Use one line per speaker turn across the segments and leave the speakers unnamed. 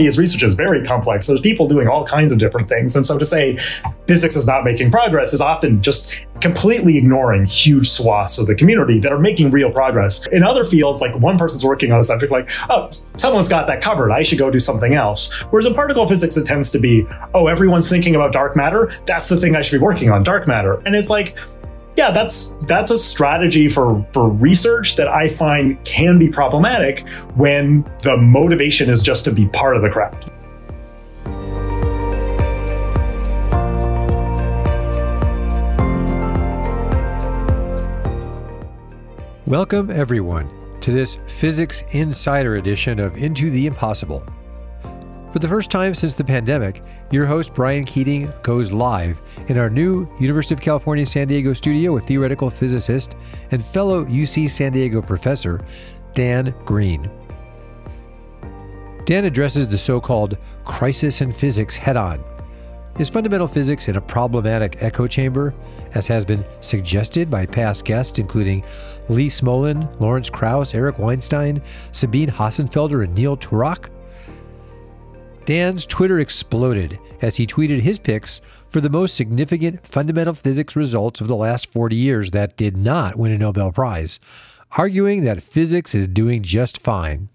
His research is very complex. There's people doing all kinds of different things. And so to say physics is not making progress is often just completely ignoring huge swaths of the community that are making real progress. In other fields, like one person's working on a subject like, oh, someone's got that covered. I should go do something else. Whereas in particle physics, it tends to be, oh, everyone's thinking about dark matter. That's the thing I should be working on, dark matter. And it's like, yeah, that's that's a strategy for for research that I find can be problematic when the motivation is just to be part of the crowd.
Welcome everyone to this Physics Insider edition of Into the Impossible. For the first time since the pandemic, your host Brian Keating goes live in our new University of California San Diego studio with theoretical physicist and fellow UC San Diego professor Dan Green. Dan addresses the so called crisis in physics head on. Is fundamental physics in a problematic echo chamber, as has been suggested by past guests, including Lee Smolin, Lawrence Krauss, Eric Weinstein, Sabine Hossenfelder, and Neil Turok? Dan's Twitter exploded as he tweeted his picks for the most significant fundamental physics results of the last 40 years that did not win a Nobel Prize, arguing that physics is doing just fine.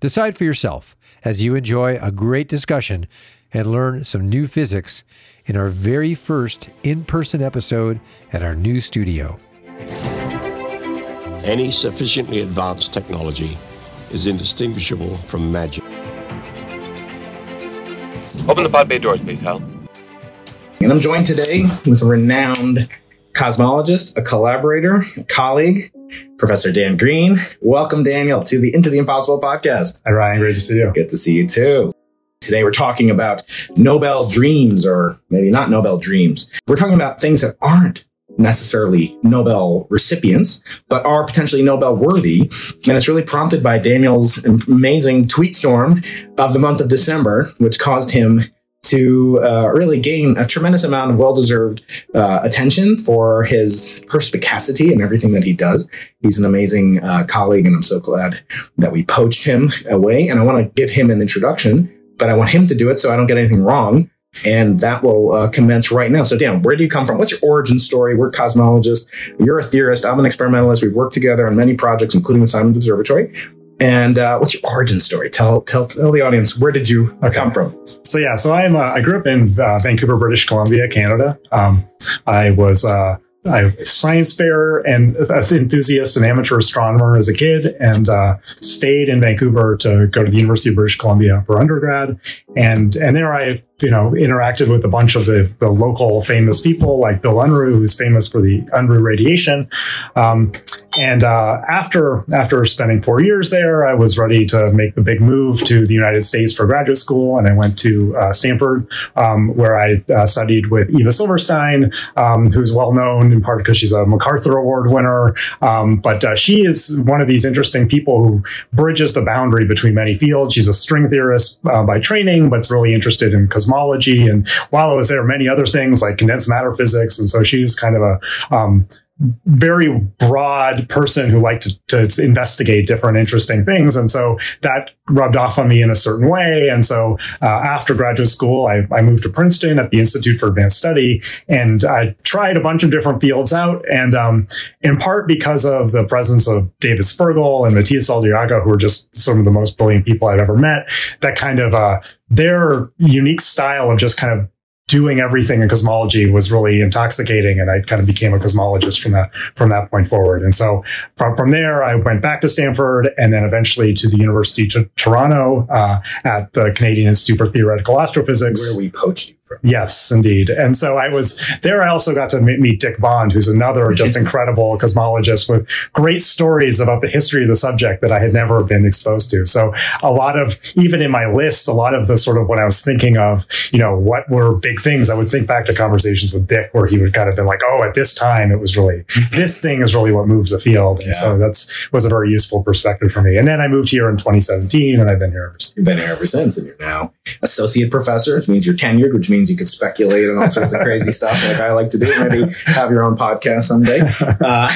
Decide for yourself as you enjoy a great discussion and learn some new physics in our very first in person episode at our new studio.
Any sufficiently advanced technology is indistinguishable from magic.
Open the pod bay doors, please, Hal.
And I'm joined today with a renowned cosmologist, a collaborator, a colleague, Professor Dan Green. Welcome, Daniel, to the Into the Impossible podcast.
Hi, Brian. Great to see you.
Good to see you too. Today we're talking about Nobel dreams, or maybe not Nobel dreams. We're talking about things that aren't necessarily Nobel recipients, but are potentially Nobel worthy. And it's really prompted by Daniel's amazing tweet storm of the month of December, which caused him to uh, really gain a tremendous amount of well-deserved uh, attention for his perspicacity and everything that he does. He's an amazing uh, colleague, and I'm so glad that we poached him away. And I want to give him an introduction, but I want him to do it so I don't get anything wrong and that will uh, commence right now. So, Dan, where do you come from? What's your origin story? We're cosmologists. You're a theorist. I'm an experimentalist. We've worked together on many projects, including the Simons Observatory. And uh, what's your origin story? Tell, tell tell the audience where did you okay. come from?
So yeah, so I'm uh, I grew up in uh, Vancouver, British Columbia, Canada. Um, I was uh, I science fair and enthusiast and amateur astronomer as a kid, and uh, stayed in Vancouver to go to the University of British Columbia for undergrad. And and there I you know, interacted with a bunch of the, the local famous people like Bill Unruh, who's famous for the Unruh radiation. Um, and uh, after after spending four years there, I was ready to make the big move to the United States for graduate school, and I went to uh, Stanford, um, where I uh, studied with Eva Silverstein, um, who's well known in part because she's a MacArthur Award winner. Um, but uh, she is one of these interesting people who bridges the boundary between many fields. She's a string theorist uh, by training, but's really interested in cosmology. And while I was there, many other things like condensed matter physics. And so she's kind of a, um, very broad person who liked to, to, investigate different interesting things. And so that rubbed off on me in a certain way. And so uh, after graduate school, I, I, moved to Princeton at the Institute for Advanced Study and I tried a bunch of different fields out. And um, in part because of the presence of David Spergel and Matias Zaldarriaga, who are just some of the most brilliant people I've ever met, that kind of uh, their unique style of just kind of doing everything in cosmology was really intoxicating and I kind of became a cosmologist from that from that point forward. And so from from there I went back to Stanford and then eventually to the University of Toronto uh, at the Canadian Institute for Theoretical Astrophysics
where we poached you.
Yes, indeed. And so I was there. I also got to meet Dick Bond, who's another mm-hmm. just incredible cosmologist with great stories about the history of the subject that I had never been exposed to. So a lot of, even in my list, a lot of the sort of what I was thinking of, you know, what were big things, I would think back to conversations with Dick where he would kind of been like, oh, at this time it was really, mm-hmm. this thing is really what moves the field. And yeah. so that's was a very useful perspective for me. And then I moved here in 2017 and I've been here ever since.
You've been here ever since and you're now associate professor, which means you're tenured, which means means you could speculate on all sorts of crazy stuff like I like to do. Maybe have your own podcast someday. Uh,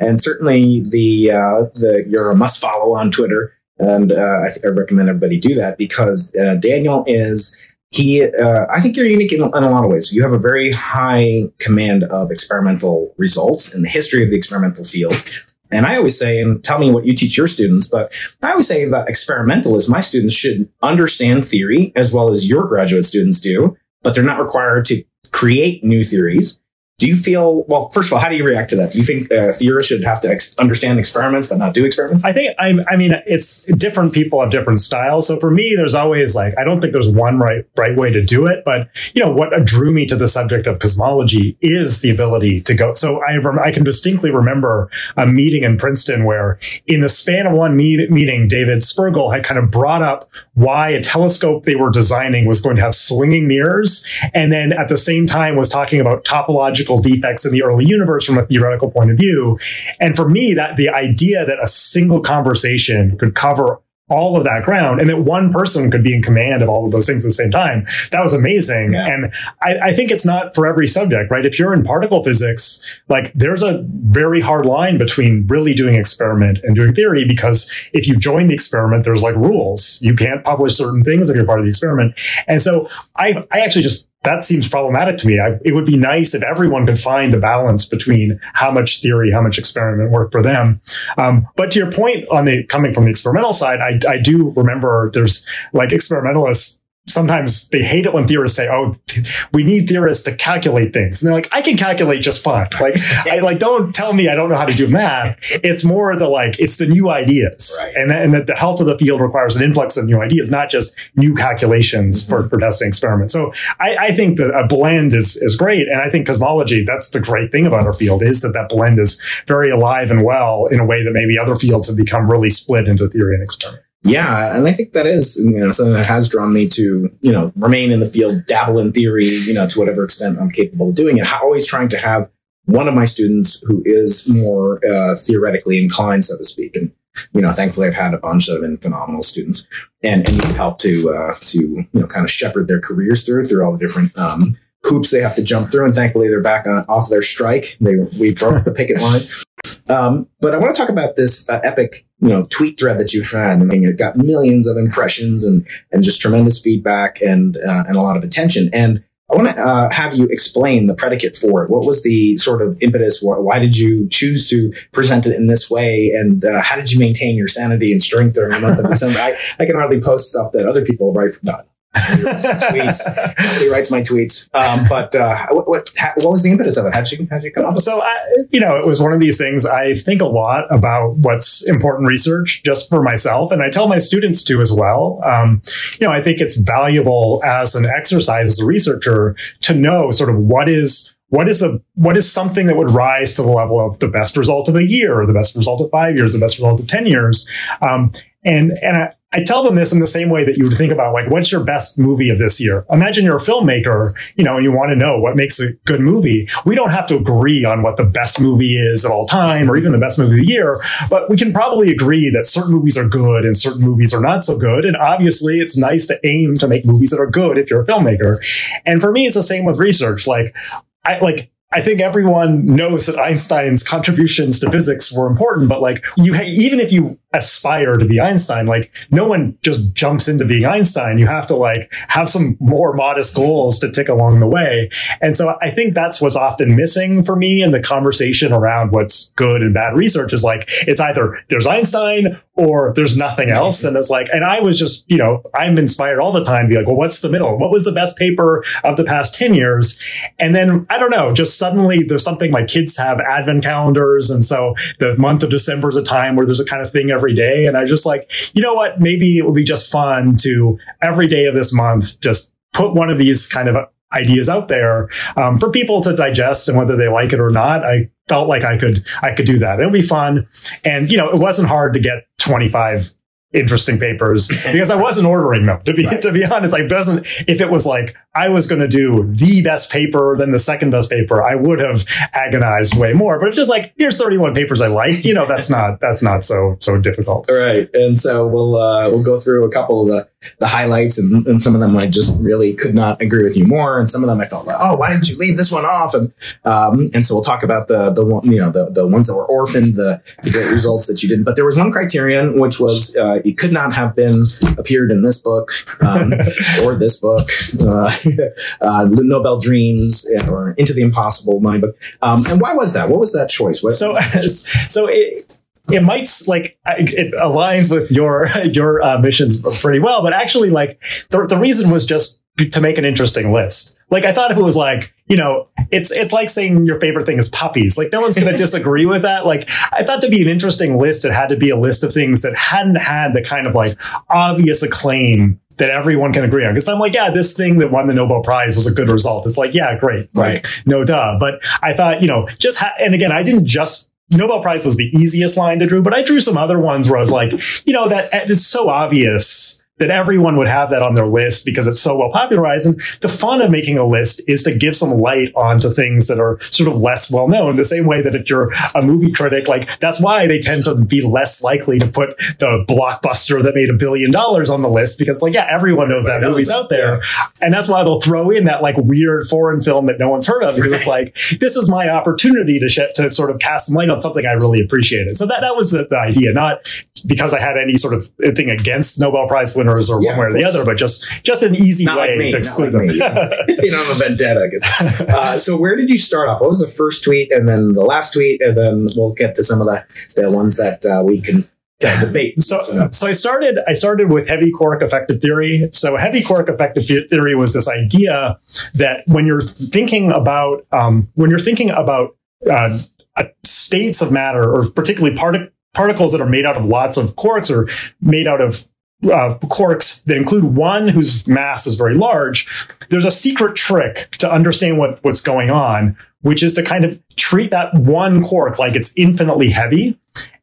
and certainly the uh, the you're a must follow on Twitter. and uh, I, th- I recommend everybody do that because uh, Daniel is he. Uh, I think you're unique in, in a lot of ways. You have a very high command of experimental results in the history of the experimental field. And I always say, and tell me what you teach your students, but I always say that experimentalists, my students should understand theory as well as your graduate students do, but they're not required to create new theories. Do you feel, well, first of all, how do you react to that? Do you think uh, theorists should have to ex- understand experiments but not do experiments?
I think I, I mean it's different people have different styles. So for me, there's always like I don't think there's one right right way to do it. But you know what drew me to the subject of cosmology is the ability to go. So I rem- I can distinctly remember a meeting in Princeton where in the span of one meet- meeting, David Spergel had kind of brought up why a telescope they were designing was going to have swinging mirrors, and then at the same time was talking about topological defects in the early universe from a theoretical point of view. And for me, that the idea that a single conversation could cover all of that ground and that one person could be in command of all of those things at the same time. That was amazing.
Yeah.
And I, I think it's not for every subject, right? If you're in particle physics, like there's a very hard line between really doing experiment and doing theory because if you join the experiment, there's like rules. You can't publish certain things if you're part of the experiment. And so I, I actually just that seems problematic to me. I, it would be nice if everyone could find the balance between how much theory, how much experiment work for them. Um, but to your point on the coming from the experimental side, I, I do remember there's like experimentalists. Sometimes they hate it when theorists say, "Oh, we need theorists to calculate things," and they're like, "I can calculate just fine." Like, I like don't tell me I don't know how to do math. It's more the like it's the new ideas,
Right.
and that, and that the health of the field requires an influx of new ideas, not just new calculations mm-hmm. for, for testing experiments. So I, I think that a blend is is great, and I think cosmology. That's the great thing about our field is that that blend is very alive and well in a way that maybe other fields have become really split into theory and experiment.
Yeah, and I think that is you know something that has drawn me to you know remain in the field, dabble in theory, you know to whatever extent I'm capable of doing it. Always trying to have one of my students who is more uh, theoretically inclined, so to speak, and you know thankfully I've had a bunch that have been phenomenal students, and and help to uh, to you know kind of shepherd their careers through through all the different. Um, hoops they have to jump through and thankfully they're back on off their strike they we broke the picket line um, but I want to talk about this uh, epic, you know, tweet thread that you had. I mean, it got millions of impressions and and just tremendous feedback and uh, and a lot of attention. And I want to uh, have you explain the predicate for it. What was the sort of impetus? Why, why did you choose to present it in this way? And uh, how did you maintain your sanity and strength during the month of December? I, I can hardly post stuff that other people write for. Nobody writes my tweets. Nobody writes my tweets. Um, but uh, what what, what was the impetus of it? How did you how did you come up with?
So, I, you know, it was one of these things. I think a lot about what's important research just for myself, and I tell my students to as well. Um, you know, I think it's valuable as an exercise as a researcher to know sort of what is what is the what is something that would rise to the level of the best result of a year, or the best result of five years, the best result of ten years, um, and and I, I tell them this in the same way that you would think about like what's your best movie of this year. Imagine you're a filmmaker, you know, you want to know what makes a good movie. We don't have to agree on what the best movie is of all time or even the best movie of the year, but we can probably agree that certain movies are good and certain movies are not so good. And obviously, it's nice to aim to make movies that are good if you're a filmmaker. And for me, it's the same with research. Like I like I think everyone knows that Einstein's contributions to physics were important, but like you, ha- even if you aspire to be Einstein, like no one just jumps into being Einstein. You have to like have some more modest goals to tick along the way. And so I think that's what's often missing for me in the conversation around what's good and bad research is like, it's either there's Einstein or there's nothing else. And it's like, and I was just, you know, I'm inspired all the time to be like, well, what's the middle? What was the best paper of the past 10 years? And then I don't know, just suddenly there's something my kids have advent calendars. And so the month of December is a time where there's a kind of thing every day. And I was just like, you know what? Maybe it would be just fun to every day of this month, just put one of these kind of ideas out there um, for people to digest and whether they like it or not. I felt like I could, I could do that. It would be fun. And, you know, it wasn't hard to get 25 interesting papers because I wasn't ordering them to be
Right.
to be honest. I wasn't if it was like I was going to do the best paper then the second best paper, I would have agonized way more. But it's just like here's 31 papers I like. You know, that's not that's not so so difficult.
All right, and so we'll uh, we'll go through a couple of the the highlights, and, and some of them I just really could not agree with you more, and some of them I felt like, oh, why didn't you leave this one off? And um, and so we'll talk about the the one, you know, the the ones that were orphaned, the, the great results that you didn't. But there was one criterion which was uh, it could not have been appeared in this book um, or this book, uh, uh, Nobel Dreams or Into the Impossible, my book. Um, and why was that? What was that choice? What,
so so it it might like it aligns with your your uh, missions pretty well, but actually, like the the reason was just to make an interesting list. Like I thought if it was like you know it's it's like saying your favorite thing is puppies. Like no one's going to disagree with that. Like I thought to be an interesting list, it had to be a list of things that hadn't had the kind of like obvious acclaim that everyone can agree on. Because I'm like, yeah, this thing that won the Nobel Prize was a good result. It's like, yeah, great,
Right.
like no duh. But I thought, you know, just ha- and again, I didn't just Nobel Prize was the easiest line to draw, but I drew some other ones where I was like, you know, that it's so obvious that everyone would have that on their list because it's so well popularized. And the fun of making a list is to give some light onto things that are sort of less well known. The same way that if you're a movie critic, like that's why they tend to be less likely to put the blockbuster that made a billion dollars on the list because, like, yeah, everyone knows that
knows
movie's
that,
out there. And that's why they'll throw in that like weird foreign film that no one's heard of because it's like, this is my opportunity to, sh- to sort of cast some light on something I really appreciated. So that, that was the, the idea, not because I had any sort of thing against Nobel Prize winners or
Yeah,
one way or the other, but just just an easy
Not
way
like me,
to exclude
like
them.
me. you know, I'm a vendetta. against- Uh, so where did you start off? What was the first tweet, and then the last tweet, and then we'll get to some of the the ones that uh, we can uh, debate.
So, so I started. I started with heavy quark effective theory. So, heavy quark effective theory was this idea that when you're thinking about um, when you're thinking about uh, uh, states of matter, or particularly partic- particles that are made out of lots of quarks, or made out of uh, quarks that include one whose mass is very large, there's a secret trick to understand what, what's going on, which is to kind of treat that one quark like it's infinitely heavy.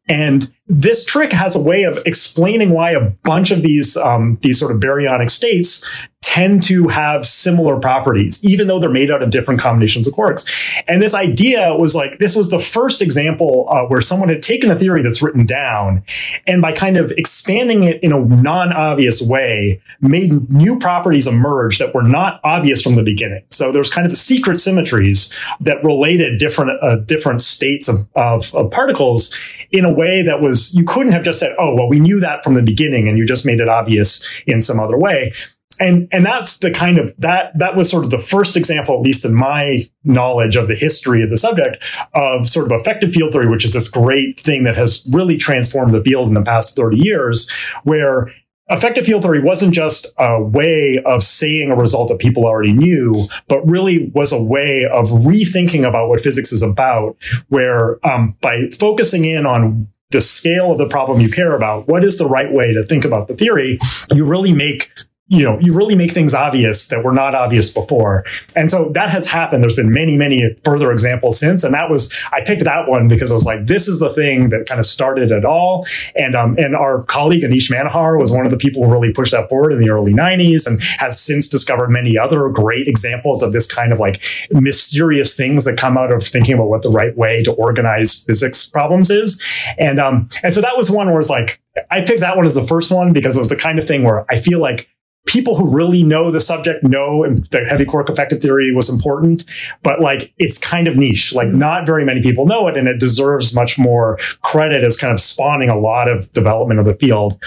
And this trick has a way of explaining why a bunch of these um, these sort of baryonic states tend to have similar properties, even though they're made out of different combinations of quarks. And this idea was like this was the first example uh, where someone had taken a theory that's written down, and by kind of expanding it in a non-obvious way, made new properties emerge that were not obvious from the beginning. So there's kind of secret symmetries that related different uh, different states of, of, of particles in a way that was you couldn't have just said, "Oh, well, we knew that from the beginning," and you just made it obvious in some other way. And and that's the kind of that that was sort of the first example, at least in my knowledge of the history of the subject, of sort of effective field theory, which is this great thing that has really transformed the field in the past 30 years, where effective field theory wasn't just a way of saying a result that people already knew, but really was a way of rethinking about what physics is about, where um, by focusing in on the scale of the problem you care about, what is the right way to think about the theory, you really make you know, you really make things obvious that were not obvious before. And so that has happened. There's been many, many further examples since. And that was, I picked that one because I was like, this is the thing that kind of started it all. And, um, and our colleague Aneesh Manohar was one of the people who really pushed that forward in the early 90s and has since discovered many other great examples of this kind of like mysterious things that come out of thinking about what the right way to organize physics problems is. And, um, and so that was one where it's like, I picked that one as the first one because it was the kind of thing where I feel like people who really know the subject know that heavy quark effective theory was important, but like it's kind of niche. Like mm-hmm. not very many people know it, and it deserves much more credit as kind of spawning a lot of development of the field.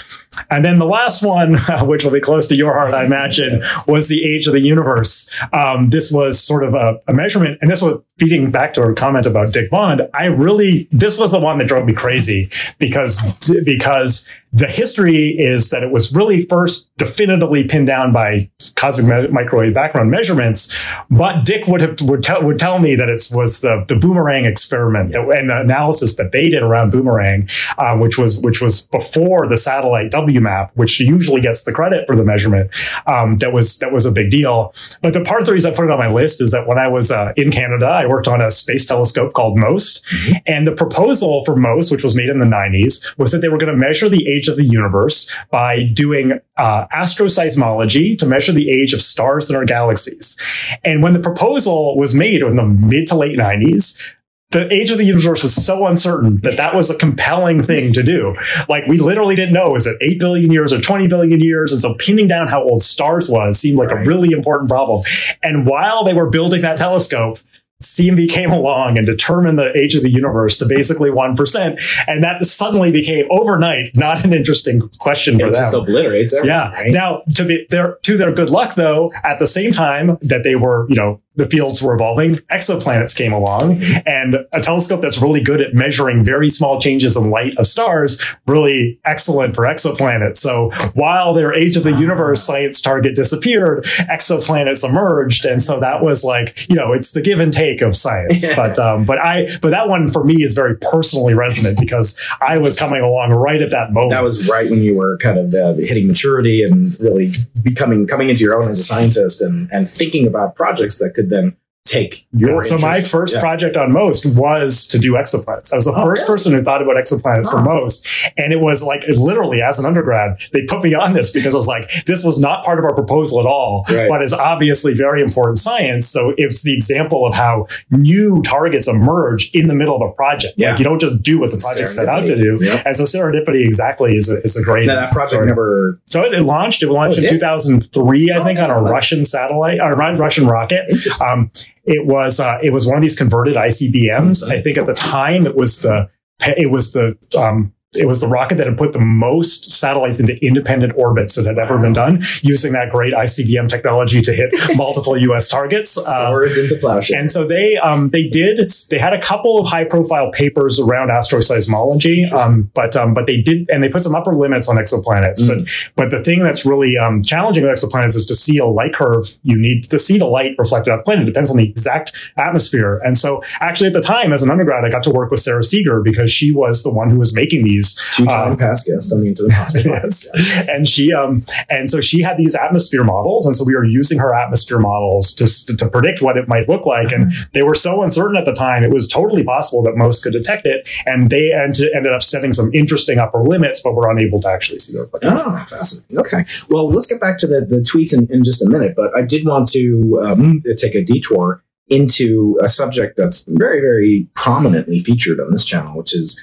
And then the last one, which will be close to your heart, I imagine, was the age of the universe. Um, this was sort of a, a measurement, and this was feeding back to our comment about Dick Bond. I really, this was the one that drove me crazy because because the history is that it was really first definitively pinned down by cosmic me- microwave background measurements. But Dick would have would tell would tell me that it was the the boomerang experiment and the analysis that they did around boomerang, uh, which was which was before the satellite WMAP, which usually gets the credit for the measurement. Um, that was that was a big deal. But the part of the reason I put it on my list is that when I was uh, in Canada, I worked on a space telescope called MOST, and the proposal for MOST, which was made in the 90s, was that they were going to measure the age of the universe by doing uh, asteroseismology to measure the age of stars in our galaxies. And when the proposal was made in the mid to late 90s, the age of the universe was so uncertain mm. that that was a compelling thing to do. Like we literally didn't know is it 8 billion years or 20 billion years and so pinning down how old stars was seemed like
Right.
a really important problem. And while they were building that telescope CMB came along and determined the age of the universe to basically 1%. And that suddenly became overnight not an interesting question for
It
them.
just obliterates everything.
Yeah.
Right?
Now, to be their to their good luck, though, at the same time that they were, you know, the fields were evolving, exoplanets came along, and a telescope that's really good at measuring very small changes in light of stars, really excellent for exoplanets. So while their age of the universe science target disappeared, exoplanets emerged, and so that was like, you know, it's the give and take of science.
Yeah.
But um, but I but that one for me is very personally resonant because I was coming along right at that moment.
that was right when you were kind of uh, hitting maturity and really becoming coming into your own as a scientist and and thinking about projects that could then take your
so my first
Yeah.
project on most was to do exoplanets. I was the
Oh,
first person who thought about exoplanets for most, and it was like literally as an undergrad, they put me on this because I was like, this was not part of our proposal at all,
Right.
but is obviously very important science. So it's the example of how new targets emerge in the middle of a project.
Yeah.
Like you don't just do what the project set out to do.
Yep.
And so serendipity exactly is a, is a great.
Now that project
story.
never
So it, it launched. It launched
Oh, it
in
did?
2003, I
Oh,
think, on a. Russian satellite or Ru- Russian rocket. Um, it was uh, it was one of these converted ICBMs. I think at the time it was the it was the um, it was the rocket that had put the most satellites into independent orbits that had ever been done using that great ICBM technology to hit multiple U.S. targets.
Swords into plowshare.
and so they um, they did they had a couple of high profile papers around asteroseismology, um, but um, but they did and they put some upper limits on exoplanets.
Mm.
But but the thing that's really um, challenging with exoplanets is to see a light curve. You need to see the light reflected off the planet. It depends on the exact atmosphere. And so actually at the time as an undergrad, I got to work with Sara Seager because she was the one who was making these
Two-time
um,
past guest on the Into the Cosmos.
yes. And she um and so she had these atmosphere models, and so we were using her atmosphere models to to predict what it might look like. And they were so uncertain at the time; it was totally possible that most could detect it, and they end, ended up setting some interesting upper limits, but were unable to actually see the reflection.
Oh, fascinating. Okay. Well, let's get back to the, the tweets in, in just a minute, but I did want to um, take a detour into a subject that's very, very prominently featured on this channel, which is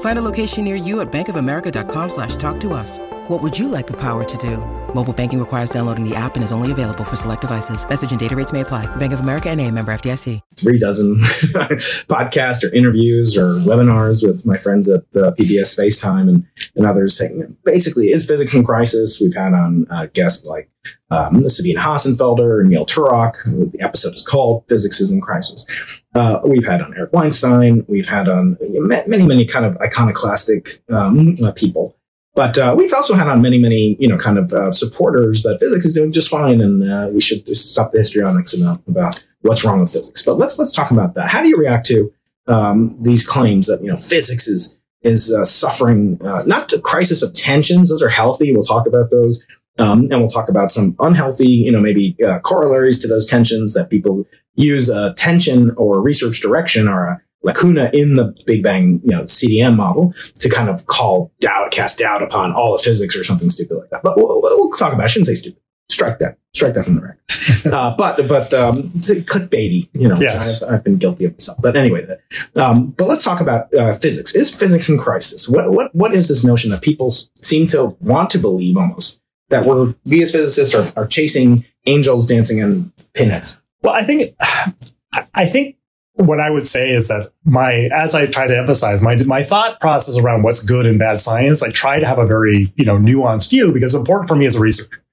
Find a location near you at bankofamerica.com slash talk to us. What would you like the power to do? Mobile banking requires downloading the app and is only available for select devices. Message and data rates may apply. Bank of America and a member FDIC.
three dozen podcasts or interviews or webinars with my friends at the PBS Space Time and, and others saying basically is physics in crisis. We've had on uh, guests like um, Sabine Hossenfelder and Neil Turok. The episode is called Physics is in Crisis. Uh, we've had on Eric Weinstein. We've had on many, many kind of iconoclastic um, uh, people. But uh, we've also had on many, many, you know, kind of uh, supporters that physics is doing just fine, and uh, we should stop the histrionics about, about what's wrong with physics. But let's let's talk about that. How do you react to um, these claims that you know physics is is uh, suffering not a crisis of tensions; those are healthy. We'll talk about those, um, and we'll talk about some unhealthy, you know, maybe uh, corollaries to those tensions that people use a tension or a research direction or a lacuna in the Big Bang, you know, CDM model to kind of call doubt, cast doubt upon all of physics or something stupid like that. But we'll, we'll talk about. it. I shouldn't say stupid. Strike that. Strike that from the record. uh, but but um, clickbaity, you know,
Yes.
I've, I've been guilty of myself. But anyway, that, um, but let's talk about uh, physics. Is physics in crisis? What what what is this notion that people seem to want to believe almost that we're we as physicists are, are chasing angels dancing in pinheads?
Well, I think I think what I would say is that my as I try to emphasize my my thought process around what's good and bad science, I try to have a very you know nuanced view because it's important for me as a researcher.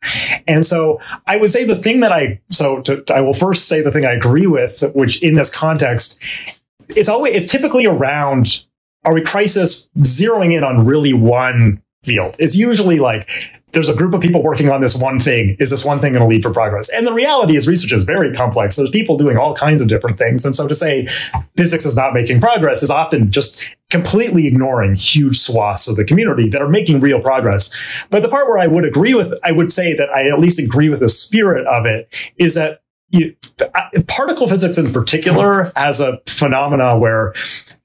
And so I would say the thing that I so to, I will first say the thing I agree with, which in this context, it's always it's typically around are we crisis zeroing in on really one field. It's usually like there's a group of people working on this one thing. Is this one thing going to lead for progress? And the reality is research is very complex. There's people doing all kinds of different things. And so to say physics is not making progress is often just completely ignoring huge swaths of the community that are making real progress. But the part where I would agree with, I would say that I at least agree with the spirit of it is that you, particle physics in particular has a phenomena where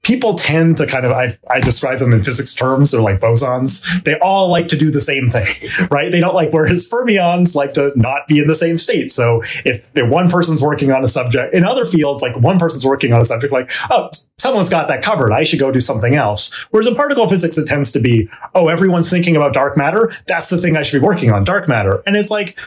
people tend to kind of I, I describe them in physics terms they're like bosons. They all like to do the same thing right? They don't like whereas fermions like to not be in the same state. So if one person's working on a subject in other fields like one person's working on a subject like oh someone's got that covered i should go do something else. Whereas in particle physics it tends to be oh everyone's thinking about dark matter. That's the thing i should be working on dark matter. And it's like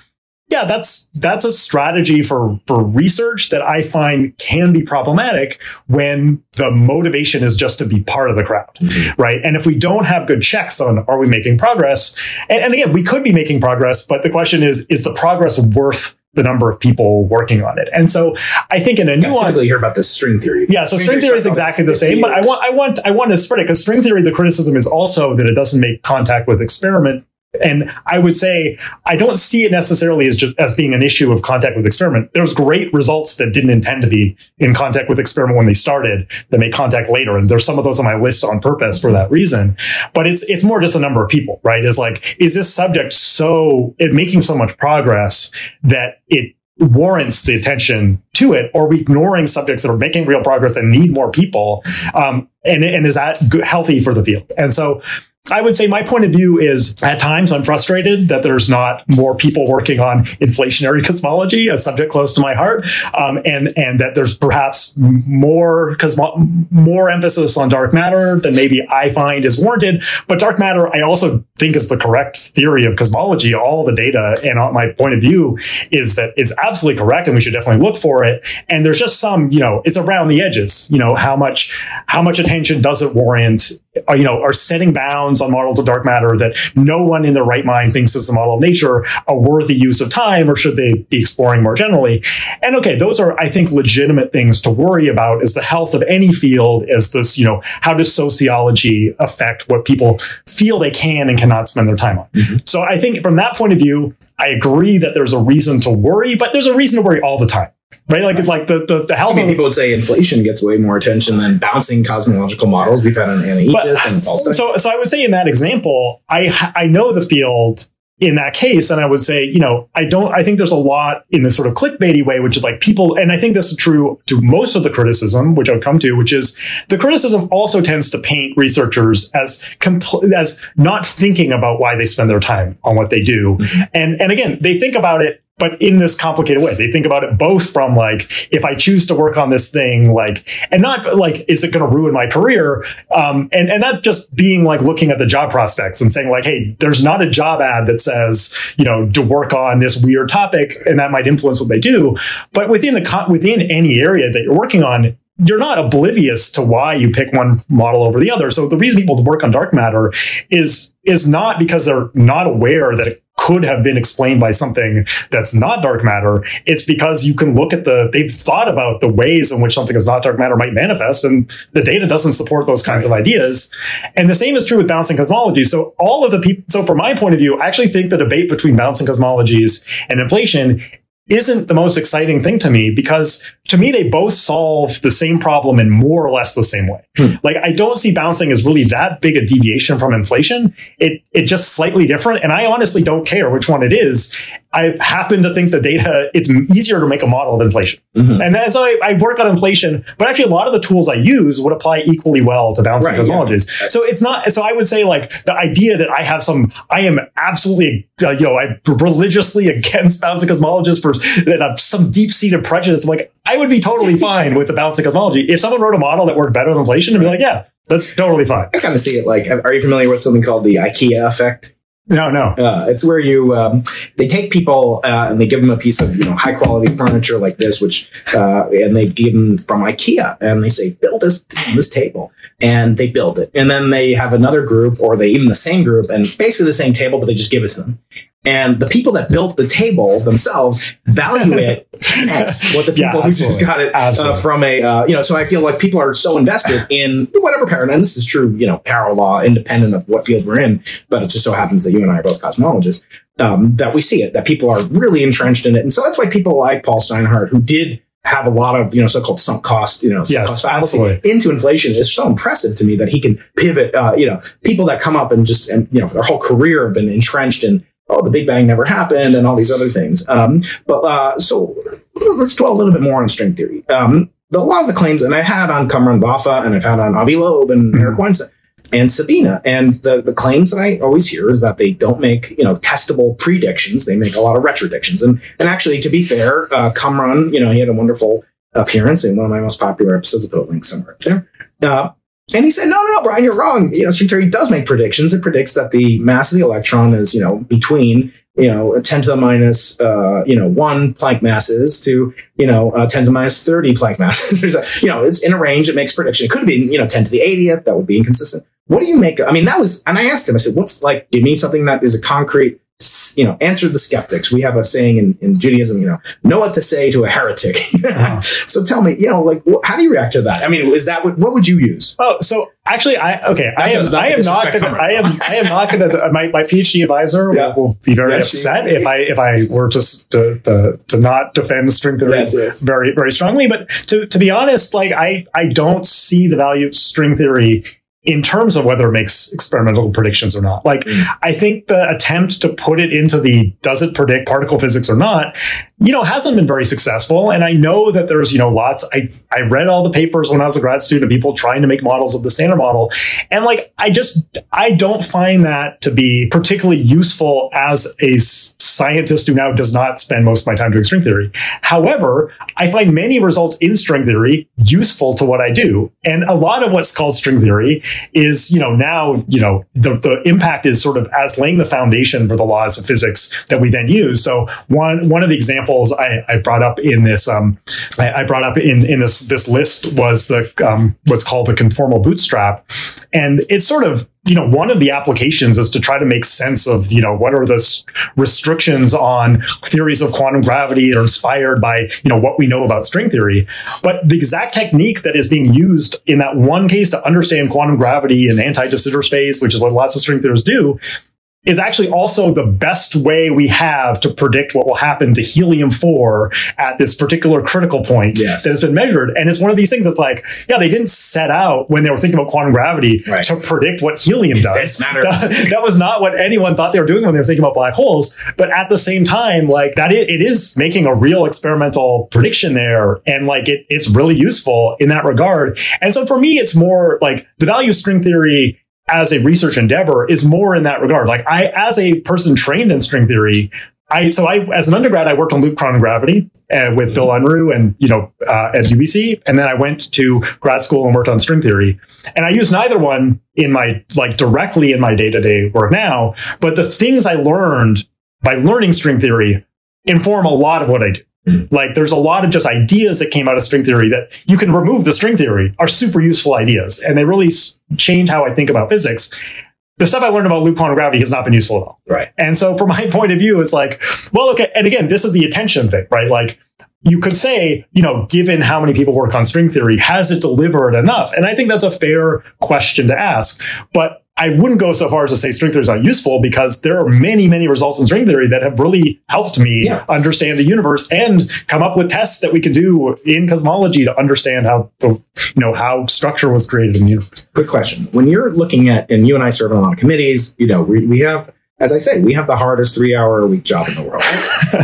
yeah, that's that's a strategy for for research that I find can be problematic when the motivation is just to be part of the crowd, mm-hmm. right? And if we don't have good checks on are we making progress, and, and again, we could be making progress, but the question is, is the progress worth the number of people working on it. And so I think in a new
typically hear about the string theory.
Yeah, so string, string theory is exactly the same, years. but I want I want I want to spread it because string theory the criticism is also that it doesn't make contact with experiment and I would say I don't see it necessarily as just as being an issue of contact with experiment. There's great results that didn't intend to be in contact with experiment when they started that make contact later. And there's some of those on my list on purpose for that reason. But it's it's more just a number of people, right? Is like, is this subject so it making so much progress that it warrants the attention to it, or are we ignoring subjects that are making real progress and need more people? Um, and, and is that healthy for the field? And so I would say my point of view is at times I'm frustrated that there's not more people working on inflationary cosmology, a subject close to my heart, um, and and that there's perhaps more cosmo- more emphasis on dark matter than maybe I find is warranted. But dark matter, I also think is the correct theory of cosmology. All the data and my point of view is that is absolutely correct, and we should definitely look for it. And there's just some, you know, it's around the edges. You know, how much how much attention does it warrant? Are, you know, are setting bounds on models of dark matter that no one in their right mind thinks is the model of nature a worthy use of time, or should they be exploring more generally? And okay, those are, I think, legitimate things to worry about. Is the health of any field? Is this, you know, how does sociology affect what people feel they can and cannot spend their time on? Mm-hmm. So I think from that point of view, I agree that there's a reason to worry, but there's a reason to worry all the time right? Like, like the, the, the health.
I mean, people would say inflation gets way more attention than bouncing cosmological models we've had an Anna Ijjas and Paul
So, so I would say in that example, I, I know the field in that case. And I would say, you know, I don't, I think there's a lot in this sort of clickbaity way, which is like people, and I think this is true to most of the criticism, which I would come to, which is the criticism also tends to paint researchers as compl- as not thinking about why they spend their time on what they do. Mm-hmm. And, and again, they think about it but in this complicated way. They think about it both from like, if I choose to work on this thing, like, and not like, is it going to ruin my career? Um, and, and that just being like looking at the job prospects and saying like, hey, there's not a job ad that says, you know, to work on this weird topic and that might influence what they do. But within the, within any area that you're working on, you're not oblivious to why you pick one model over the other. So the reason people work on dark matter is is not because they're not aware that could have been explained by something that's not dark matter. It's because you can look at the, they've thought about the ways in which something is not dark matter might manifest, and the data doesn't support those kinds right. of ideas. And the same is true with bouncing cosmology. So all of the people, so from my point of view, I actually think the debate between bouncing cosmologies and inflation isn't the most exciting thing to me because to me they both solve the same problem in more or less the same way. Hmm. Like I don't see bouncing as really that big a deviation from inflation. It it just slightly different and I honestly don't care which one it is. I happen to think the data it's easier to make a model of inflation. Mm-hmm. And then so I, I, work on inflation, but actually a lot of the tools I use would apply equally well to bouncing right, cosmologies. Yeah. So it's not so I would say like the idea that I have some I am absolutely uh, you know I'm religiously against bouncing cosmologies for uh, some deep-seated prejudice like I would be totally fine with the bouncing cosmology. If someone wrote a model that worked better than inflation, I'd be like, yeah, that's totally fine.
I kind of see it like, are you familiar with something called the IKEA effect?
No, no.
Uh, it's where you um, they take people uh, and they give them a piece of you know high quality furniture like this, which uh, and they give them from IKEA, and they say build this this table, and they build it, and then they have another group or they even the same group and basically the same table, but they just give it to them, and the people that built the table themselves value it 10x what the people yeah, who just got it uh, from a, uh, you know, so I feel like people are so invested in whatever paradigm. This is true, you know, power law, independent of what field we're in, but it just so happens that you and I are both cosmologists, um, that we see it, that people are really entrenched in it. And so that's why people like Paul Steinhardt, who did have a lot of you know so-called sunk cost you know sunk
Yes,
cost fallacy
absolutely.
into inflation is so impressive to me that he can pivot. Uh, you know, people that come up and just and you know for their whole career have been entrenched in oh the Big Bang never happened and all these other things. Um, but uh, so let's dwell a little bit more on string theory. Um, the, a lot of the claims, and I had on Cumrun Vafa and I've had on Avi Loeb and Eric Weinstein and Sabina. And the, the claims that I always hear is that they don't make, you know, testable predictions. They make a lot of retrodictions. And, and actually, to be fair, uh, Cumrun, you know, he had a wonderful appearance in one of my most popular episodes. I'll put a link somewhere up there. Uh, and he said, no, no, no, Brian, you're wrong. You know, string theory does make predictions. It predicts that the mass of the electron is, you know, between, you know, 10 to the minus, uh, you know, one Planck masses to, you know, uh, 10 to the minus 30 Planck masses. There's a, you know, it's in a range. It makes prediction. It could be, you know, 10 to the 80th. That would be inconsistent. What do you make? I mean, that was, and I asked him, I said, what's like, give me something that is a concrete, you know, answer the skeptics. We have a saying in, in Judaism, you know, know what to say to a heretic. Uh-huh. so tell me, you know, like, wh- how do you react to that? I mean, is that what, what would you use?
Oh, so actually, I okay. I am.
not
I am not. Gonna, I am. I am not going to. My, my PhD advisor
Yeah.
will, will be very
Yes, she-
upset if I if I were just to to, to not defend string theory
Yes, yes.
very very strongly. But to to be honest, like I I don't see the value of string theory in terms of whether it makes experimental predictions or not. Like
Mm.
I think the attempt to put it into the does it predict particle physics or not, you know, hasn't been very successful. And I know that there's, you know, lots I I read all the papers when I was a grad student of people trying to make models of the standard model. And like I just I don't find that to be particularly useful as a scientist who now does not spend most of my time doing string theory. However, I find many results in string theory useful to what I do. And a lot of what's called string theory is, you know, now, you know, the, the impact is sort of as laying the foundation for the laws of physics that we then use. So one, one of the examples I, I brought up in this, um, I, I brought up in, in this, this list was the, um, what's called the conformal bootstrap. And it's sort of, you know, one of the applications is to try to make sense of, you know, what are the restrictions on theories of quantum gravity that are inspired by, you know, what we know about string theory. But the exact technique that is being used in that one case to understand quantum gravity and anti-de Sitter space, which is what lots of string theorists do, is actually also the best way we have to predict what will happen to helium 4 at this particular critical point
Yes.
that has been measured. And it's one of these things that's like, yeah, they didn't set out when they were thinking about quantum gravity
Right.
to predict what helium does. That, that was not what anyone thought they were doing when they were thinking about black holes. But at the same time, like that, it, it is making a real experimental prediction there. And like it, it's really useful in that regard. And so for me, it's more like the value of string theory as a research endeavor is more in that regard. Like I, as a person trained in string theory, I, so I, as an undergrad, I worked on loop quantum gravity uh, with Bill Unruh and, you know, uh, at UBC. And then I went to grad school and worked on string theory. And I use neither one in my, like directly in my day to day work now. But the things I learned by learning string theory inform a lot of what I do. Mm. Like there's a lot of just ideas that came out of string theory that you can remove the string theory are super useful ideas and they really s- change how I think about physics. The stuff I learned about loop quantum gravity has not been useful at all.
Right.
And so from my point of view, it's like, well, okay. And again, this is the attention thing, right? Like you could say, you know, given how many people work on string theory, has it delivered enough? And I think that's a fair question to ask. But I wouldn't go so far as to say string theory is not useful because there are many, many results in string theory that have really helped me
Yeah.
understand the universe and come up with tests that we can do in cosmology to understand how the, you know, how structure was created in the universe.
Quick question. When you're looking at, and you and I serve on a lot of committees, you know, we, we have, as I say, we have the hardest three hour a week job in the world.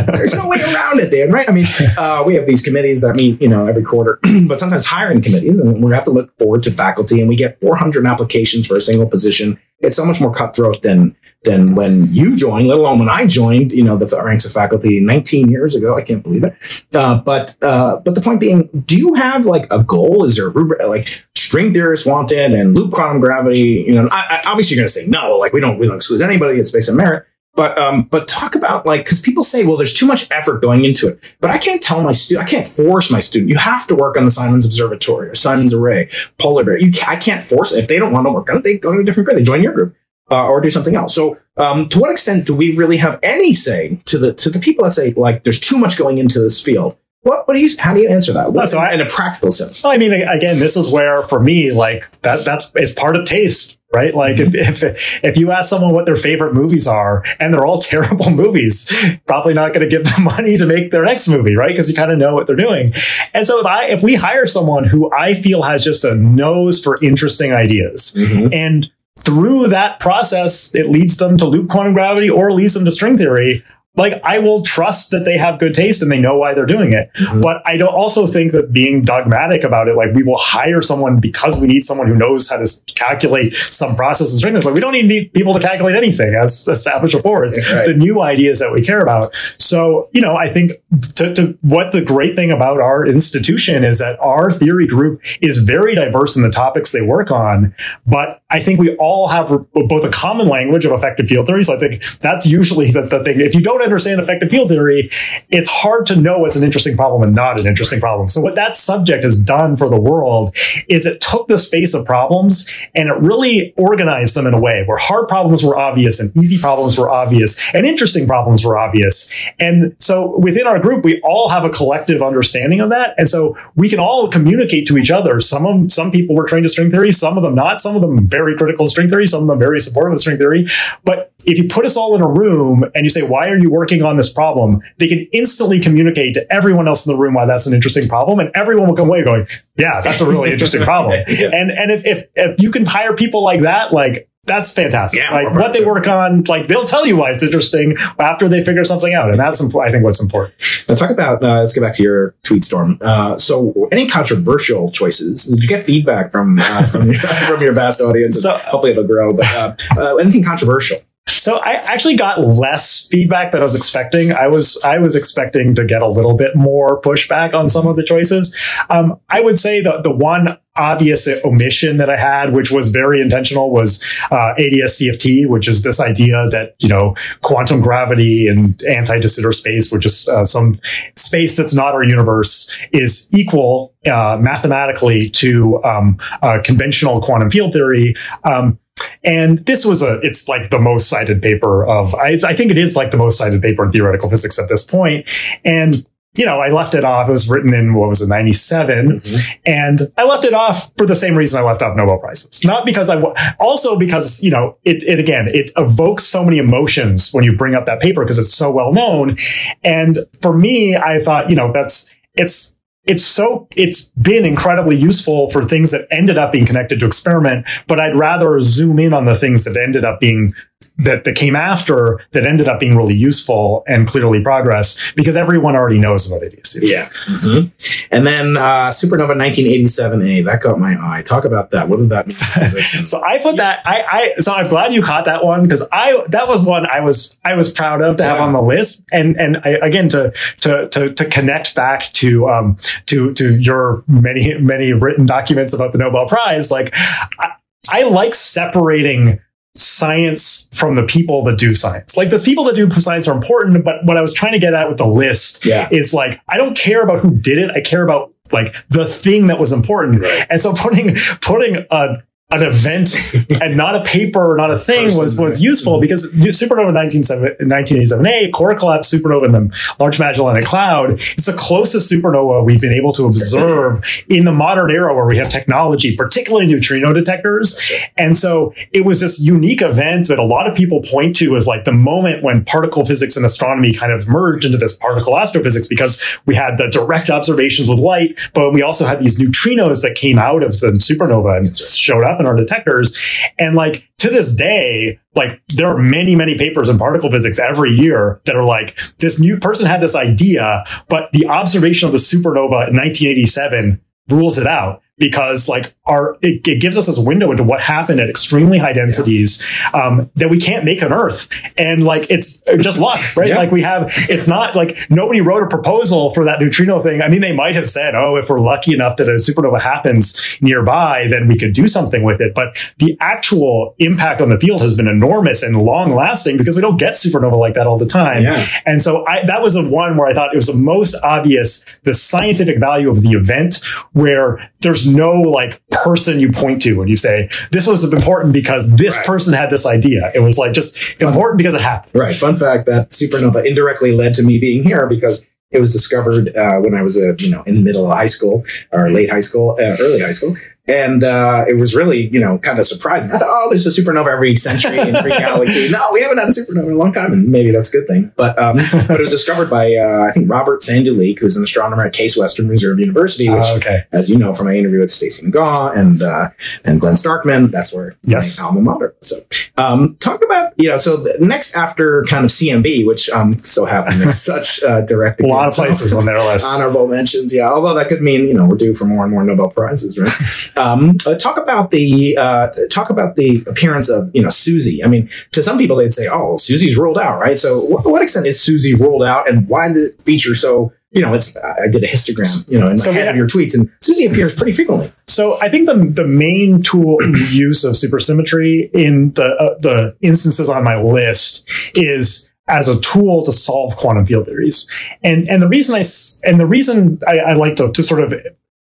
There's no way around it, Dan, right? I mean, uh, we have these committees that meet, you know, every quarter, but sometimes hiring committees, and we have to look forward to faculty, and we get 400 applications for a single position. It's so much more cutthroat than than when you joined, let alone when I joined, you know, the ranks of faculty 19 years ago. I can't believe it. Uh, but uh, but the point being, do you have like a goal? Is there a rubric like string theorists wanted and loop quantum gravity? You know, I, I, obviously you're going to say no. Like we don't we don't exclude anybody. It's based on merit. But um, but talk about like because people say, well, there's too much effort going into it. But I can't tell my student, I can't force my student. You have to work on the Simons Observatory or Simons Array, POLARBEAR. You can, I can't force it. If they don't want to work on it, they go to a different group. They join your group uh, or do something else. So, um, to what extent do we really have any say to the to the people that say like there's too much going into this field? What what do you how do you answer that? What,
so I-
in a practical sense?
I mean, again, this is where for me, like that, that's, it's part of taste. right? Like
Mm-hmm.
if, if if you ask someone what their favorite movies are, and they're all terrible movies, probably not going to give them money to make their next movie, right? Because you kind of know what they're doing. And so if I if we hire someone who I feel has just a nose for interesting ideas,
Mhm.
and through that process, it leads them to loop quantum gravity or leads them to string theory. Like I will trust that they have good taste and they know why they're doing it.
Mhm.
But I don't also think that being dogmatic about it, like we will hire someone because we need someone who knows how to calculate some process and. Like we don't need need people to calculate anything as established before. It's
Right.
the new ideas that we care about. So, you know, I think to, to what the great thing about our institution is that our theory group is very diverse in the topics they work on. But I think we all have both a common language of effective field theory. So I think that's usually the, the thing. If you don't understand effective field theory, it's hard to know what's an interesting problem and not an interesting problem. So what that subject has done for the world is it took the space of problems and it really organized them in a way where hard problems were obvious and easy problems were obvious and interesting problems were obvious. And so within our group, we all have a collective understanding of that. And so we can all communicate to each other. Some of some people were trained to string theory, some of them not, some of them very critical of string theory, some of them very supportive of string theory. But if you put us all in a room and you say, why are you working on this problem? They can instantly communicate to everyone else in the room why that's an interesting problem. And everyone will come away going, yeah, that's a really interesting problem.
Yeah.
And, and if, if, if you can hire people like that, like, that's fantastic.
Yeah,
like what they work on, like they'll tell you why it's interesting after they figure something out, and that's I think what's important.
Now, talk about. Uh, let's get back to your tweet storm. Uh, so, any controversial choices? Did you get feedback from uh, from, your, from your vast audience?
So-
hopefully, it'll grow. But uh, uh, anything controversial?
So I actually got less feedback than I was expecting. I was I was expecting to get a little bit more pushback on some of the choices. Um, I would say the the one obvious omission that I had, which was very intentional, was uh, ADS CFT, which is this idea that you know quantum gravity and anti de Sitter space, which is uh, some space that's not our universe, is equal uh, mathematically to um, conventional quantum field theory. Um, and this was a, it's like the most cited paper of, I, I think it is like the most cited paper in theoretical physics at this point. And, you know, I left it off. It was written in, what was it, 97. Mm-hmm. And I left it off for the same reason I left off Nobel Prizes. Not because I, also because, you know, it, it again, it evokes so many emotions when you bring up that paper because it's so well known. And for me, I thought, you know, that's, it's, it's so it's been incredibly useful for things that ended up being connected to experiment but i'd rather zoom in on the things that ended up being that, that came after that ended up being really useful and clearly progress because everyone already knows about idiocy.
Yeah. Mhm. And then uh, Supernova 1987A. That got my eye. Talk about that. What did that mean? in physics? And-
so I put that I, I so I'm glad you caught that one because I that was one I was I was proud of to have
Yeah.
on the list and and I, again to to to to connect back to um to to your many many written documents about the Nobel Prize like I, I like separating science from the people that do science. Like the people that do science are important, but what I was trying to get at with the list
Yeah.
is like I don't care about who did it. I care about like the thing that was important. And so putting putting a an event and not a paper, or not a thing
Person,
was was
right.
useful mm-hmm. because supernova 1987A, core collapse supernova in the Large Magellanic Cloud, it's the closest supernova we've been able to observe in the modern era where we have technology, particularly neutrino detectors. And so it was this unique event that a lot of people point to as like the moment when particle physics and astronomy kind of merged into this particle astrophysics because we had the direct observations with light, but we also had these neutrinos that came out of the supernova and showed up in our detectors. And like to this day, like there are many, many papers in particle physics every year that are like, this new person had this idea, but the observation of the supernova in 1987 rules it out because like our it, it gives us this window into what happened at extremely high densities um, that we can't make on earth. And like it's just luck right?
Yeah.
like we have it's not like nobody wrote a proposal for that neutrino thing. I mean they might have said oh if we're lucky enough that a supernova happens nearby then we could do something with it. But the actual impact on the field has been enormous and long lasting because we don't get supernova like that all the time.
Yeah.
and so I, that was the one where I thought it was the most obvious, the scientific value of the event, where there's no like person you point to when you say, this was important because this
Right.
person had this idea. It was like just important because it happened.
Right. Fun fact that supernova indirectly led to me being here because it was discovered uh, when I was a you know in the middle of high school or late high school, uh, early high school, and uh, it was really you know kind of surprising. I thought, oh, there's a supernova every century in every galaxy. No, we haven't had a supernova in a long time, and maybe that's a good thing. But um, but it was discovered by uh, I think Robert Sanduleak, who's an astronomer at Case Western Reserve University, which,
Uh, okay.
as you know from my interview with Stacy McGaugh and uh, and Glenn Starkman, that's where
Yes.
my alma mater. So um, talk about you know so the next after kind of CMB, which um so happen makes such uh, direct
A lot of places on their list.
honorable mentions. Yeah, although that could mean you know we're due for more and more Nobel prizes, right? Um, uh, talk about the uh, talk about the appearance of you know SUSY. I mean, to some people they'd say, "Oh, SUSY's ruled out," right? So, wh- what extent is SUSY ruled out, and why did it feature so? You know, it's I did a histogram, you know, in my
So,
head
yeah.
of your tweets, and SUSY appears pretty frequently.
So I think the the main tool use of supersymmetry in the uh, the instances on my list is as a tool to solve quantum field theories. And and the reason I and the reason I, I like to, to sort of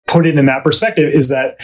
put it in that perspective is that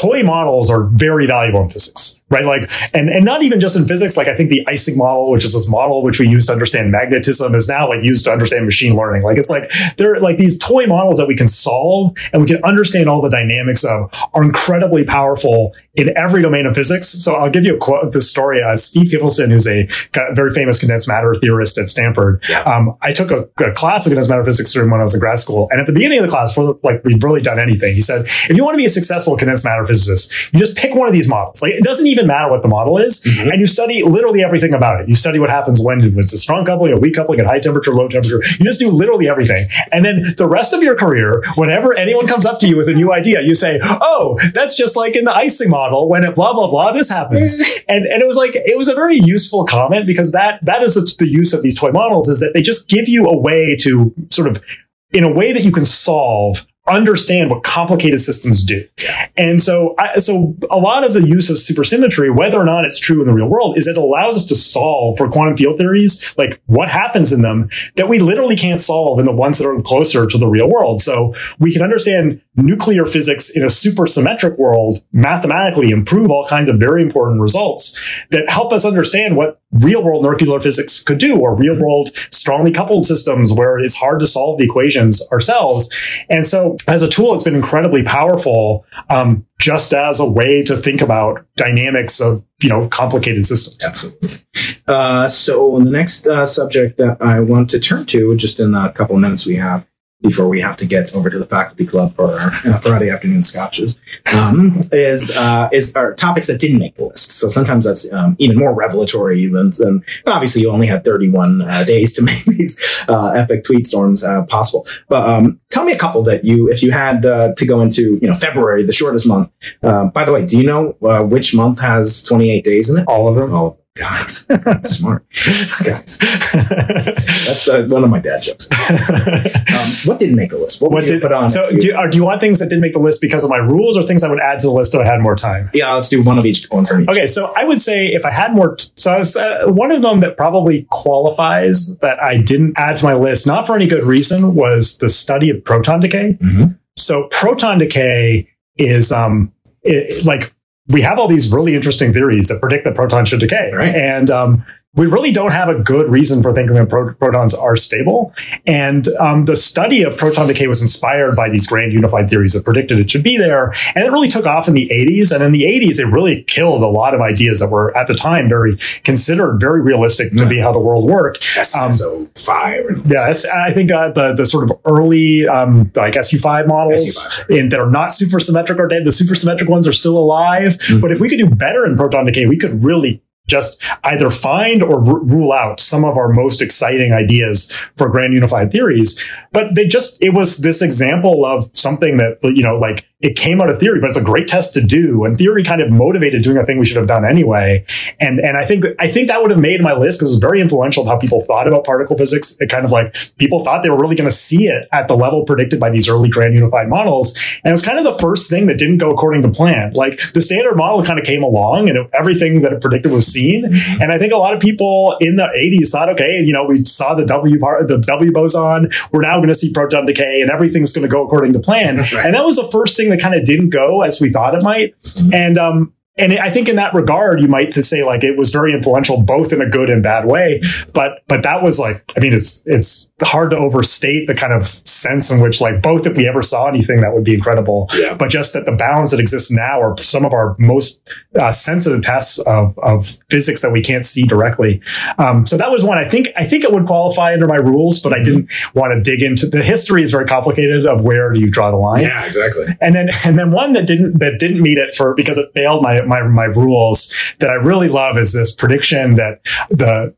toy models are very valuable in physics, right? Like, and, and not even just in physics. Like, I think the Ising model, which is this model which we use to understand magnetism, is now like used to understand machine learning. Like, it's like they're like these toy models that we can solve and we can understand all the dynamics of are incredibly powerful in every domain of physics. So I'll give you a quote, of this story. Uh, Steve Kivelson, who's a very famous condensed matter theorist at Stanford. Um, I took a, a class of condensed matter physics when I was in grad school. And at the beginning of the class, before like we'd really done anything, he said, if you want to be a successful condensed matter physicist, you just pick one of these models. Like it doesn't even matter what the model is. And you study literally everything about it. You study what happens when it's a strong coupling, a weak coupling, at high temperature, low temperature. You just do literally everything. And then the rest of your career, whenever anyone comes up to you with a new idea, you say, oh, that's just like in the Ising model when it blah, blah, blah, this happens. and, and it was like, it was a very useful comment because that, that is the, the use of these toy models is that they just give you a way to sort of, in a way that you can solve, understand what complicated systems do. And so, I, so a lot of the use of supersymmetry, whether or not it's true in the real world, is it allows us to solve for quantum field theories, like what happens in them that we literally can't solve in the ones that are closer to the real world. So we can understand nuclear physics in a supersymmetric world mathematically improve all kinds of very important results that help us understand what real world nuclear physics could do or real world strongly coupled systems where it's hard to solve the equations ourselves. And so as a tool, it's been incredibly powerful, um, just as a way to think about dynamics of, you know, complicated systems.
Absolutely. Uh, so the next uh, subject that I want to turn to, just in a couple of minutes we have before we have to get over to the faculty club for our uh, Friday afternoon scotches, um, is uh, is our topics that didn't make the list. So sometimes that's um, even more revelatory than, than obviously you only had 31 uh, days to make these uh, epic tweet storms uh, possible. But um, tell me a couple that you, if you had uh, to go into, you know, February, the shortest month. Uh, by the way, do you know uh, which month has 28 days in it?
All of them.
All of them. Guys, that's smart. These guys. That's uh, one of my dad jokes. Um, what didn't make the list? What,
What did,
put on?
so
if you-
do, do you want things that didn't make the list because of my rules or things I would add to the list if I had more time?
yeah, let's do one of each. One from each.
Okay, so I would say if I had more, so I was, uh, one of them that probably qualifies that I didn't add to my list, not for any good reason, was the study of proton decay.
Mhm.
So proton decay is um it, like we have all these really interesting theories that predict that protons should decay,
Right.
and um, we really don't have a good reason for thinking that pro- protons are stable. And um, the study of proton decay was inspired by these grand unified theories that predicted it should be there. And it really took off in the 80s. And in the 80s, it really killed a lot of ideas that were at the time very considered very realistic to be how the world worked. Um,
SO five. and-
yeah, I think uh, the the sort of early um, like SU5 models
SU5,
in, that are not supersymmetric are dead. The supersymmetric ones are still alive.
Mm-hmm.
But if we could do better in proton decay, we could really just either find or r- rule out some of our most exciting ideas for grand unified theories. But they just it was this example of something that you know like it came out of theory, but it's a great test to do. And theory kind of motivated doing a thing we should have done anyway. And and I think that, I think that would have made my list because it was very influential of how people thought about particle physics. It kind of like people thought they were really going to see it at the level predicted by these early grand unified models. And it was kind of the first thing that didn't go according to plan. Like the standard model kind of came along and it, everything that it predicted was seen. Mm-hmm. And I think a lot of people in the 80s thought, okay, you know, we saw the W part, the W boson. We're now going to see proton decay and everything's going to go according to plan.
Right.
And that was the first thing that kind of didn't go as we thought it might. And um, and I think in that regard, you might say like it was very influential, both in a good and bad way. But but that was like, I mean, it's it's hard to overstate the kind of sense in which like both if we ever saw anything that would be incredible,
Yeah.
but just that the bounds that exist now are some of our most uh, sensitive tests of of physics that we can't see directly. Um, so that was one. I think I think it would qualify under my rules, but I didn't want to dig into the history is very complicated of where do you draw the line
Yeah, exactly.
and then and then one that didn't that didn't meet it for because it failed my my my rules that I really love is this prediction that the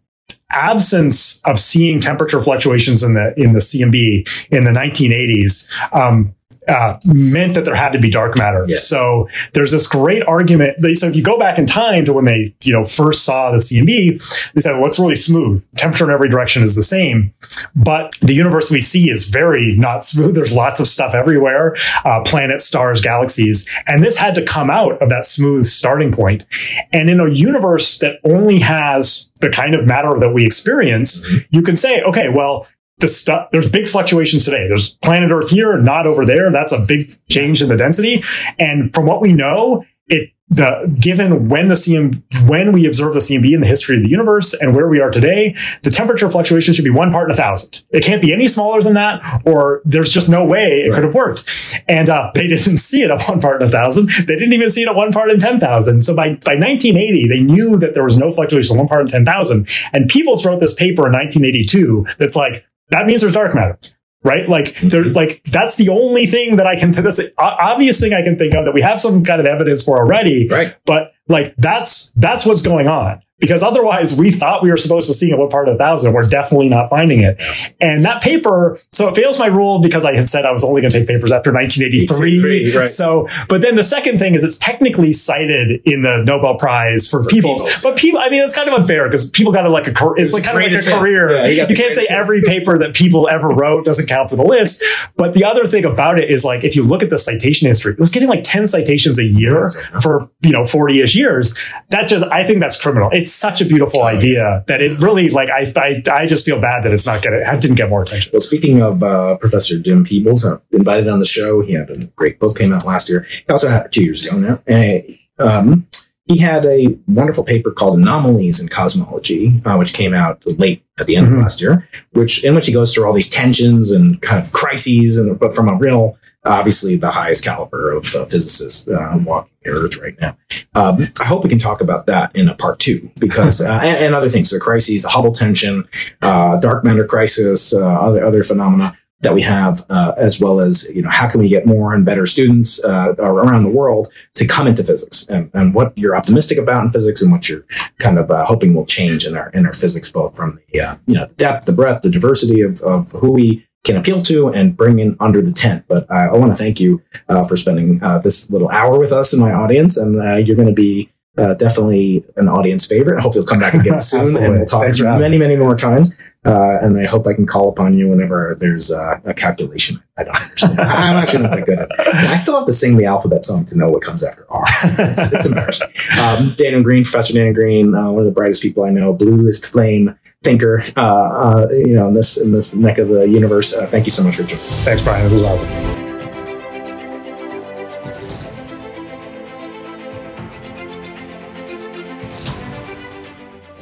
absence of seeing temperature fluctuations in the in the CMB in the 1980s um, uh, meant that there had to be dark matter.
Yeah.
So there's this great argument. They, so if you go back in time to when they you know first saw the CMB, they said, "Well, it's really smooth. Temperature in every direction is the same." But the universe we see is very not smooth. There's lots of stuff everywhere, uh, planets, stars, galaxies. And this had to come out of that smooth starting point. And in a universe that only has the kind of matter that we experience, you can say, okay, well, the stuff, there's big fluctuations today. There's planet Earth here, not over there. That's a big change in the density. And from what we know, it, the given when the CM when we observe the CMB in the history of the universe and where we are today, the temperature fluctuation should be one part in a thousand. It can't be any smaller than that, or there's just no way it could have worked. And uh, they didn't see it at one part in a thousand. They didn't even see it at one part in ten thousand. So by by 1980, they knew that there was no fluctuation at one part in ten thousand. And Peebles wrote this paper in 1982 that's like that means there's dark matter right? Like there, mm-hmm. like that's the only thing that I can. That's the obvious thing I can think of that we have some kind of evidence for already.
Right.
But like that's that's what's going on because otherwise we thought we were supposed to see it what part of a thousand. We're definitely not finding it. And that paper, so it fails my rule because I had said I was only going to take papers after 1983.
Right.
So, but then the second thing is it's technically cited in the Nobel Prize for, Peebles.
Peebles.
But people, I mean, it's kind of unfair because people got to like a career. It's like kind of like a
hits.
career.
Yeah, you
you can't say
greatest
every paper that Peebles ever wrote doesn't count for the list. But the other thing about it is like if you look at the citation history, it was getting like 10 citations a year for, you know, 40 ish years. That just, I think that's criminal. It's such a beautiful idea that it really like, I, I, I just feel bad that it's not getting, it didn't get more attention.
Well, speaking of uh, Professor Jim Peebles, uh, invited on the show. He had a great book came out last year. He also had two years ago now. And, um, he had a wonderful paper called Anomalies in Cosmology, uh, which came out late at the end
Mhm.
of last year, which in which he goes through all these tensions and kind of crises, and but from a real, obviously the highest caliber of uh, physicists uh, walking the Earth right now. Um, I hope we can talk about that in a part two because uh, and, and other things, the crises, the Hubble tension, uh, dark matter crisis, uh, other other phenomena that we have, uh, as well as you know how can we get more and better students around the world to come into physics and, and what you're optimistic about in physics and what you're kind of hoping will change in our in our physics, both from the you know the depth, the breadth, the diversity of of who we can appeal to and bring in under the tent. But I, I want to thank you uh, for spending uh, this little hour with us in my audience, and uh, you're going to be. Uh, definitely an audience favorite. I hope you'll come back again soon and we'll talk
Thanks
to
for
you
having
many, many more times. Uh, and I hope I can call upon you whenever there's uh, a calculation I don't understand. I'm actually not that good at it. I still have to sing the alphabet song to know what comes after R. It's, it's embarrassing. Um, Daniel Green, Professor Daniel Green, uh, one of the brightest people I know, bluest flame thinker, uh, uh, you know, in this in this neck of the universe. Uh, thank you so much for joining us.
Thanks, Brian. This was awesome.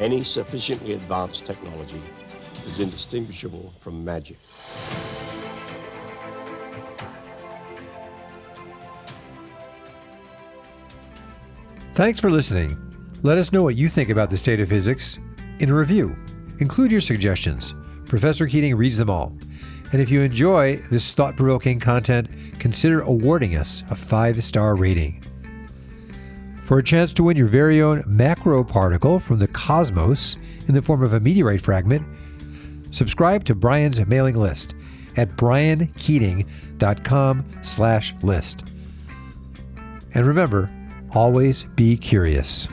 Any sufficiently advanced technology is indistinguishable from magic.
Thanks for listening. Let us know what you think about the state of physics in a review. Include your suggestions. Professor Keating reads them all. And if you enjoy this thought provoking content, consider awarding us a five star rating. For a chance to win your very own macro particle from the cosmos in the form of a meteorite fragment, subscribe to Brian's mailing list at briankeating.com slash list. And remember, always be curious.